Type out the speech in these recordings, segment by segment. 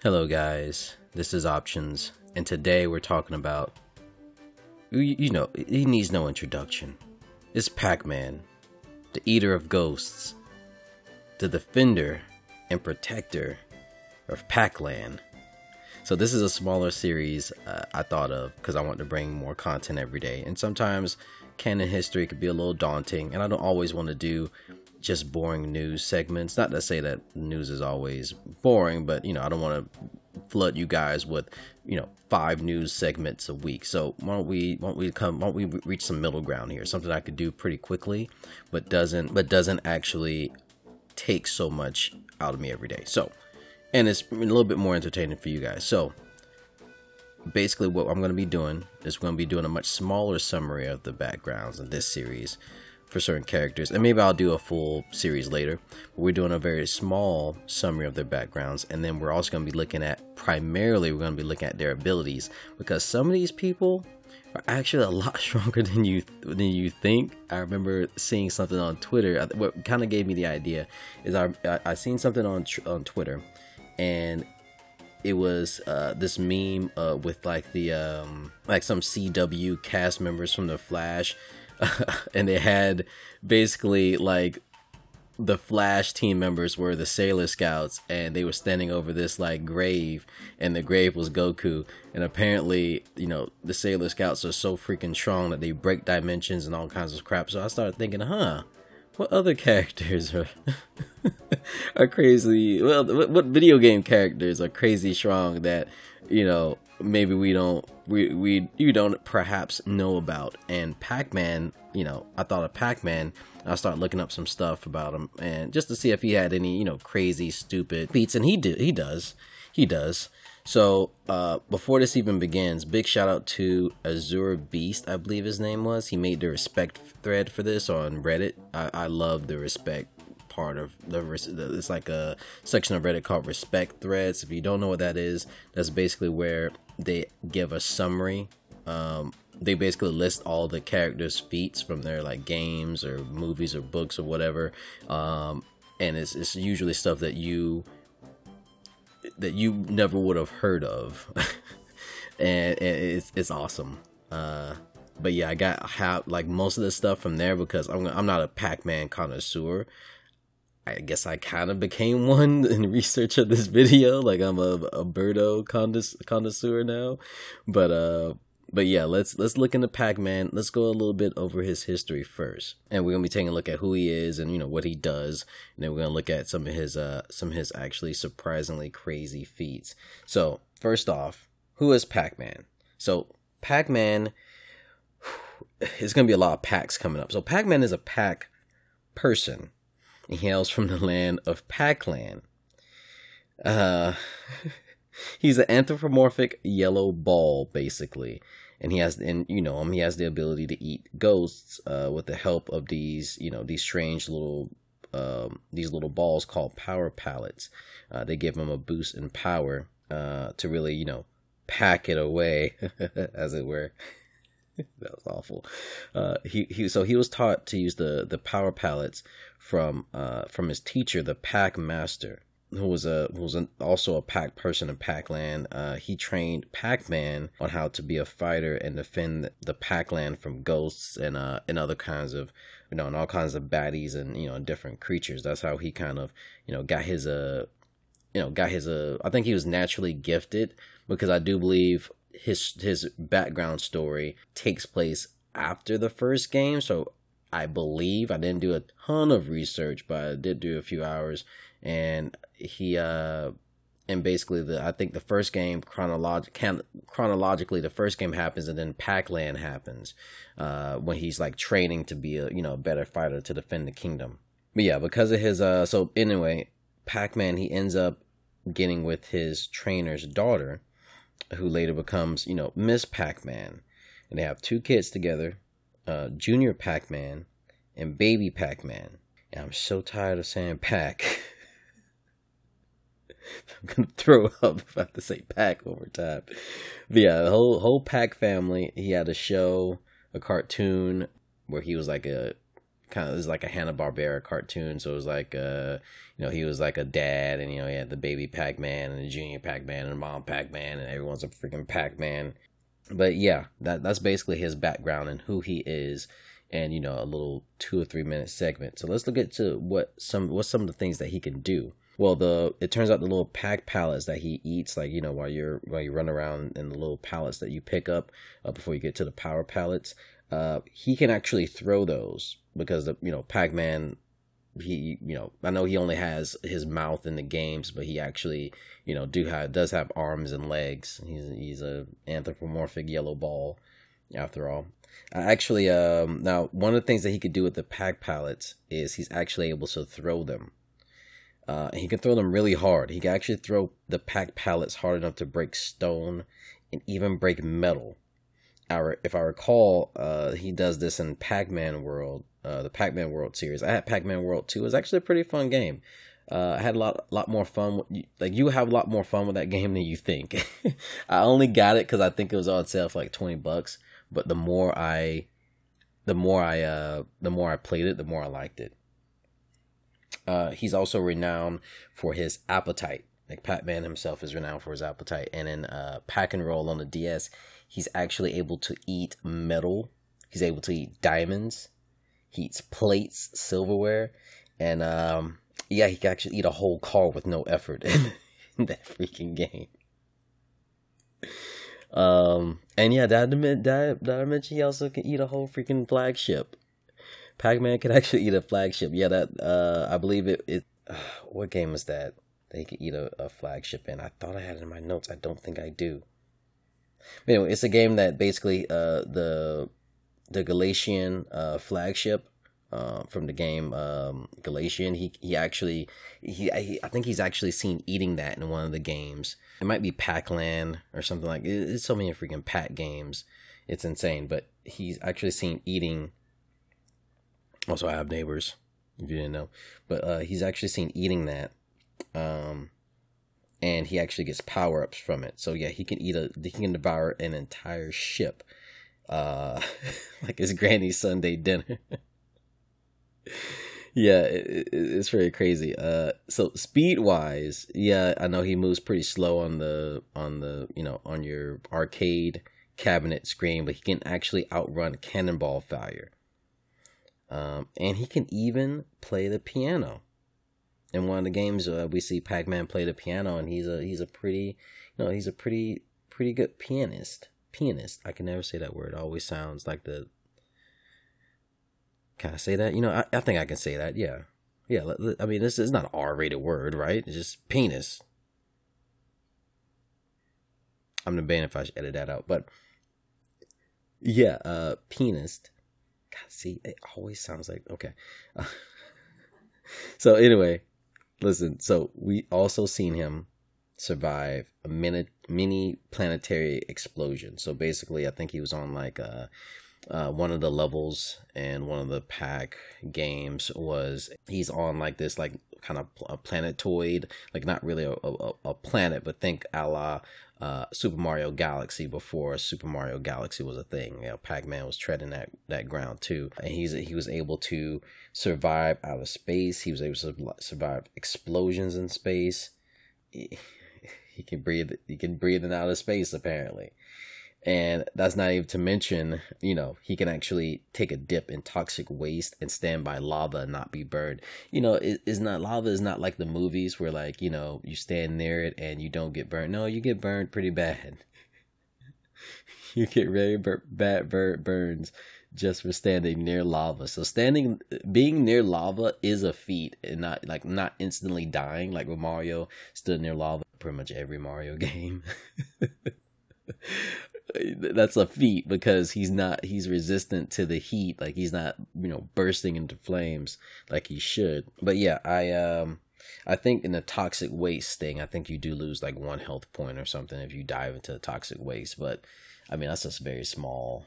Hello, guys. This is Options, and today we're talking about. You, you know, he needs no introduction. It's Pac Man, the eater of ghosts, the defender and protector of Pac-Land. So, this is a smaller series uh, I thought of because I want to bring more content every day. And sometimes canon history could be a little daunting, and I don't always want to do just boring news segments. Not to say that news is always boring, but you know, I don't want to flood you guys with you know five news segments a week. So why don't we why don't we come why don't we reach some middle ground here? Something I could do pretty quickly, but doesn't but doesn't actually take so much out of me every day. So and it's a little bit more entertaining for you guys. So basically what I'm going to be doing is going to be doing a much smaller summary of the backgrounds in this series for certain characters, and maybe I'll do a full series later. But we're doing a very small summary of their backgrounds, and then we're also going to be looking at primarily we're going to be looking at their abilities because some of these people are actually a lot stronger than you than you think. I remember seeing something on Twitter. What kind of gave me the idea is I I, I seen something on on Twitter, and it was uh, this meme uh, with like the um, like some CW cast members from the Flash and they had basically like the Flash team members were the Sailor Scouts, and they were standing over this like grave, and the grave was Goku. And apparently, you know, the Sailor Scouts are so freaking strong that they break dimensions and all kinds of crap. So I started thinking, huh, what other characters are are crazy? Well, what video game characters are crazy strong that you know maybe we don't we we you don't perhaps know about. And pac-man you know i thought of pac-man. I started looking up some stuff about him and just to see if he had any you know crazy stupid beats. And he did he does. He does. So uh, before this even begins big shout out to azure beast i believe his name was. He made the respect thread for this on reddit. I, I love the respect part of the it's like a section of reddit called respect threads if you don't know what that is that's basically where they give a summary. Um, they basically list all the characters' feats from their like games or movies or books or whatever, um, and it's it's usually stuff that you that you never would have heard of, and, and, it's it's awesome. Uh, but yeah, I got how like most of the stuff from there because I'm I'm not a Pac-Man connoisseur. I guess I kind of became one in research of this video. Like I'm a, a Birdo condes- connoisseur now, but uh, but yeah, let's let's look into Pac-Man. Let's go a little bit over his history first, and we're gonna be taking a look at who he is and you know what he does, and then we're gonna look at some of his uh some of his actually surprisingly crazy feats. So first off, who is Pac-Man? So Pac-Man, it's gonna be a lot of packs coming up. So Pac-Man is a pack person he hails from the land of Pac-Land. Uh, he's an anthropomorphic yellow ball, basically, and he has, and you know him, he has the ability to eat ghosts uh, with the help of these, you know, these strange little, um, these little balls called power pellets. Uh, they give him a boost in power uh, to really, you know, pack it away, as it were. that was awful. Uh, he he. So he was taught to use the the power pellets from uh from his teacher, the Pack Master, who was a who was an, also a Pack person in Pac-Land. Uh, he trained Pac-Man on how to be a fighter and defend the Pac-Land from ghosts and uh and other kinds of you know and all kinds of baddies and you know different creatures. That's how he kind of you know got his uh you know got his uh I think he was naturally gifted because I do believe his his background story takes place after the first game. So I believe I didn't do a ton of research, but I did do a few hours, and he uh and basically the I think the first game chronolog- can, chronologically the first game happens and then Pac-Land happens uh when he's like training to be a you know a better fighter to defend the kingdom. But yeah, because of his uh so anyway, Pac-Man he ends up getting with his trainer's daughter who later becomes, you know, Miss Pac Man. And they have two kids together uh, Junior Pac Man and Baby Pac Man. And I'm so tired of saying Pac. I'm gonna throw up if I have to say Pac one more time. But yeah, the whole whole Pac family. He had a show, a cartoon where he was like a kind of it was like a Hanna Barbera cartoon. So it was like uh you know he was like a dad, and you know he had the baby Pac Man and the junior Pac Man and mom Pac Man, and everyone's a freaking Pac Man. But yeah, that that's basically his background and who he is, and you know a little two or three minute segment. So let's look at to what some what some of the things that he can do. Well, the it turns out the little pack pallets that he eats, like you know, while you're while you run around in the little pallets that you pick up uh, before you get to the power pellets, uh, he can actually throw those because the you know Pac Man, he you know I know he only has his mouth in the games, but he actually you know do have does have arms and legs. He's he's a anthropomorphic yellow ball, after all. Actually, um, now one of the things that he could do with the pack pallets is he's actually able to throw them uh, he can throw them really hard. He can actually throw the pack pallets hard enough to break stone and even break metal. Our, if I recall, uh, he does this in Pac-Man World, uh, the Pac-Man World series. I had Pac-Man World 2. It was actually a pretty fun game. Uh, I had a lot, lot more fun. With, like you have a lot more fun with that game than you think. I only got it because I think it was on sale for like twenty bucks. But the more I, the more I, uh, the more I played it, the more I liked it. Uh, he's also renowned for his appetite. Like Pac-Man himself is renowned for his appetite. And in uh, Pac 'n Roll on the DS, he's actually able to eat metal. He's able to eat diamonds. He eats plates, silverware, and um, yeah, he can actually eat a whole car with no effort in, in that freaking game. Um, and yeah, I, did, I, did I mention he also can eat a whole freaking flagship? Pac-Man can actually eat a flagship. Yeah, that uh, I believe it. It uh, what game is that? They can eat a, a flagship in. I thought I had it in my notes. I don't think I do. Anyway, it's a game that basically uh, the the Galaxian uh, flagship uh, from the game um, Galaxian. He he actually he, I think he's actually seen eating that in one of the games. It might be Pac-Land or something like. It. It's so many freaking Pac games. It's insane. But he's actually seen eating also, I have neighbors, if you didn't know. But uh, he's actually seen eating that. Um, and he actually gets power ups from it. So yeah, he can eat a he can devour an entire ship, uh, like his granny's Sunday dinner. yeah, it, it's very crazy. Uh, so speed wise, yeah, I know he moves pretty slow on the on the you know on your arcade cabinet screen, but he can actually outrun Cannonball Fire. Um, and he can even play the piano. In one of the games, uh, we see Pac-Man play the piano, and he's a he's a pretty, you know, he's a pretty pretty good pianist. Pianist. I can never say that word. It always sounds like the. Can I say that? You know, I, I think I can say that. Yeah, yeah. I mean, this is not an R-rated word, right? It's just penis. I'm ban if I should edit that out, but yeah, uh, pianist God, see, it always sounds like okay. so anyway, listen. So we also seen him survive a mini mini planetary explosion. So basically, I think he was on like uh, uh, one of the levels and one of the pack games was he's on like this like kind of a planetoid, like not really a, a, a planet, but think a la uh, Super Mario Galaxy before Super Mario Galaxy was a thing. You know, Pac-Man was treading that, that ground too, and he's he was able to survive out of space. He was able to survive explosions in space. He, can breathe. He can breathe in outer space apparently. And that's not even to mention, you know, he can actually take a dip in toxic waste and stand by lava and not be burned. You know, it, it's not lava is not like the movies where like, you know, you stand near it and you don't get burned. No, you get burned pretty bad. you get very bur- bad bur- burns just for standing near lava. So standing being near lava is a feat and not like not instantly dying like when Mario stood near lava pretty much every Mario game that's a feat because he's not he's resistant to the heat like he's not you know bursting into flames like he should but yeah i um i think in the toxic waste thing i think you do lose like one health point or something if you dive into the toxic waste but i mean that's just very small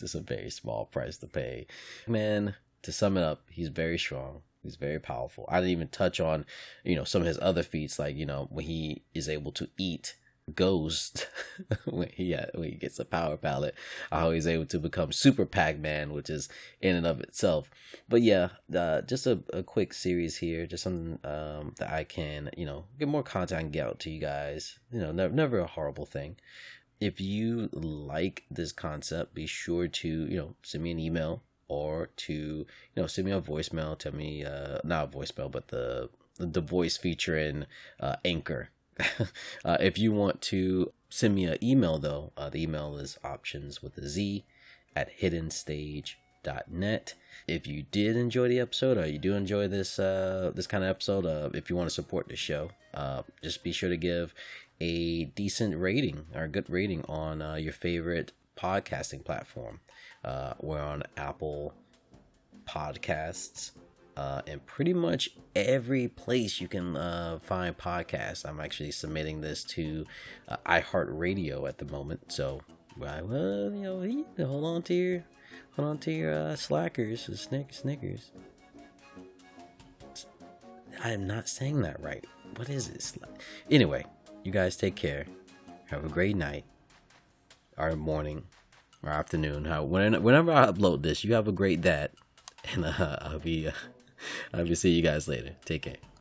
this is a very small price to pay man to sum it up he's very strong he's very powerful i didn't even touch on you know some of his other feats like you know when he is able to eat Ghost when he when he gets a power palette, how he's able to become Super Pac-Man, which is in and of itself. But yeah, uh, just a, a quick series here, just something um, that I can you know get more content and get out to you guys. You know, never never a horrible thing. If you like this concept, be sure to you know send me an email or to you know send me a voicemail. Tell me uh, not a voicemail, but the the voice feature in uh, Anchor uh, if you want to send me an email, though, uh, the email is options with a Z at hiddenstage.net. If you did enjoy the episode, or you do enjoy this uh, this kind of episode, uh, if you want to support the show, uh, just be sure to give a decent rating or a good rating on uh, your favorite podcasting platform. Uh, we're on Apple Podcasts, uh, and pretty much every place you can uh, find podcasts. I'm actually submitting this to uh, iHeartRadio at the moment, so well, you know, hold on to your hold on to your uh, slackers, Snick, Snickers. I am not saying that right. What is this? Anyway, you guys take care. Have a great night, or morning, or afternoon. How whenever I upload this, you have a great day, and uh, I'll be. Uh, I will be see you guys later. Take care.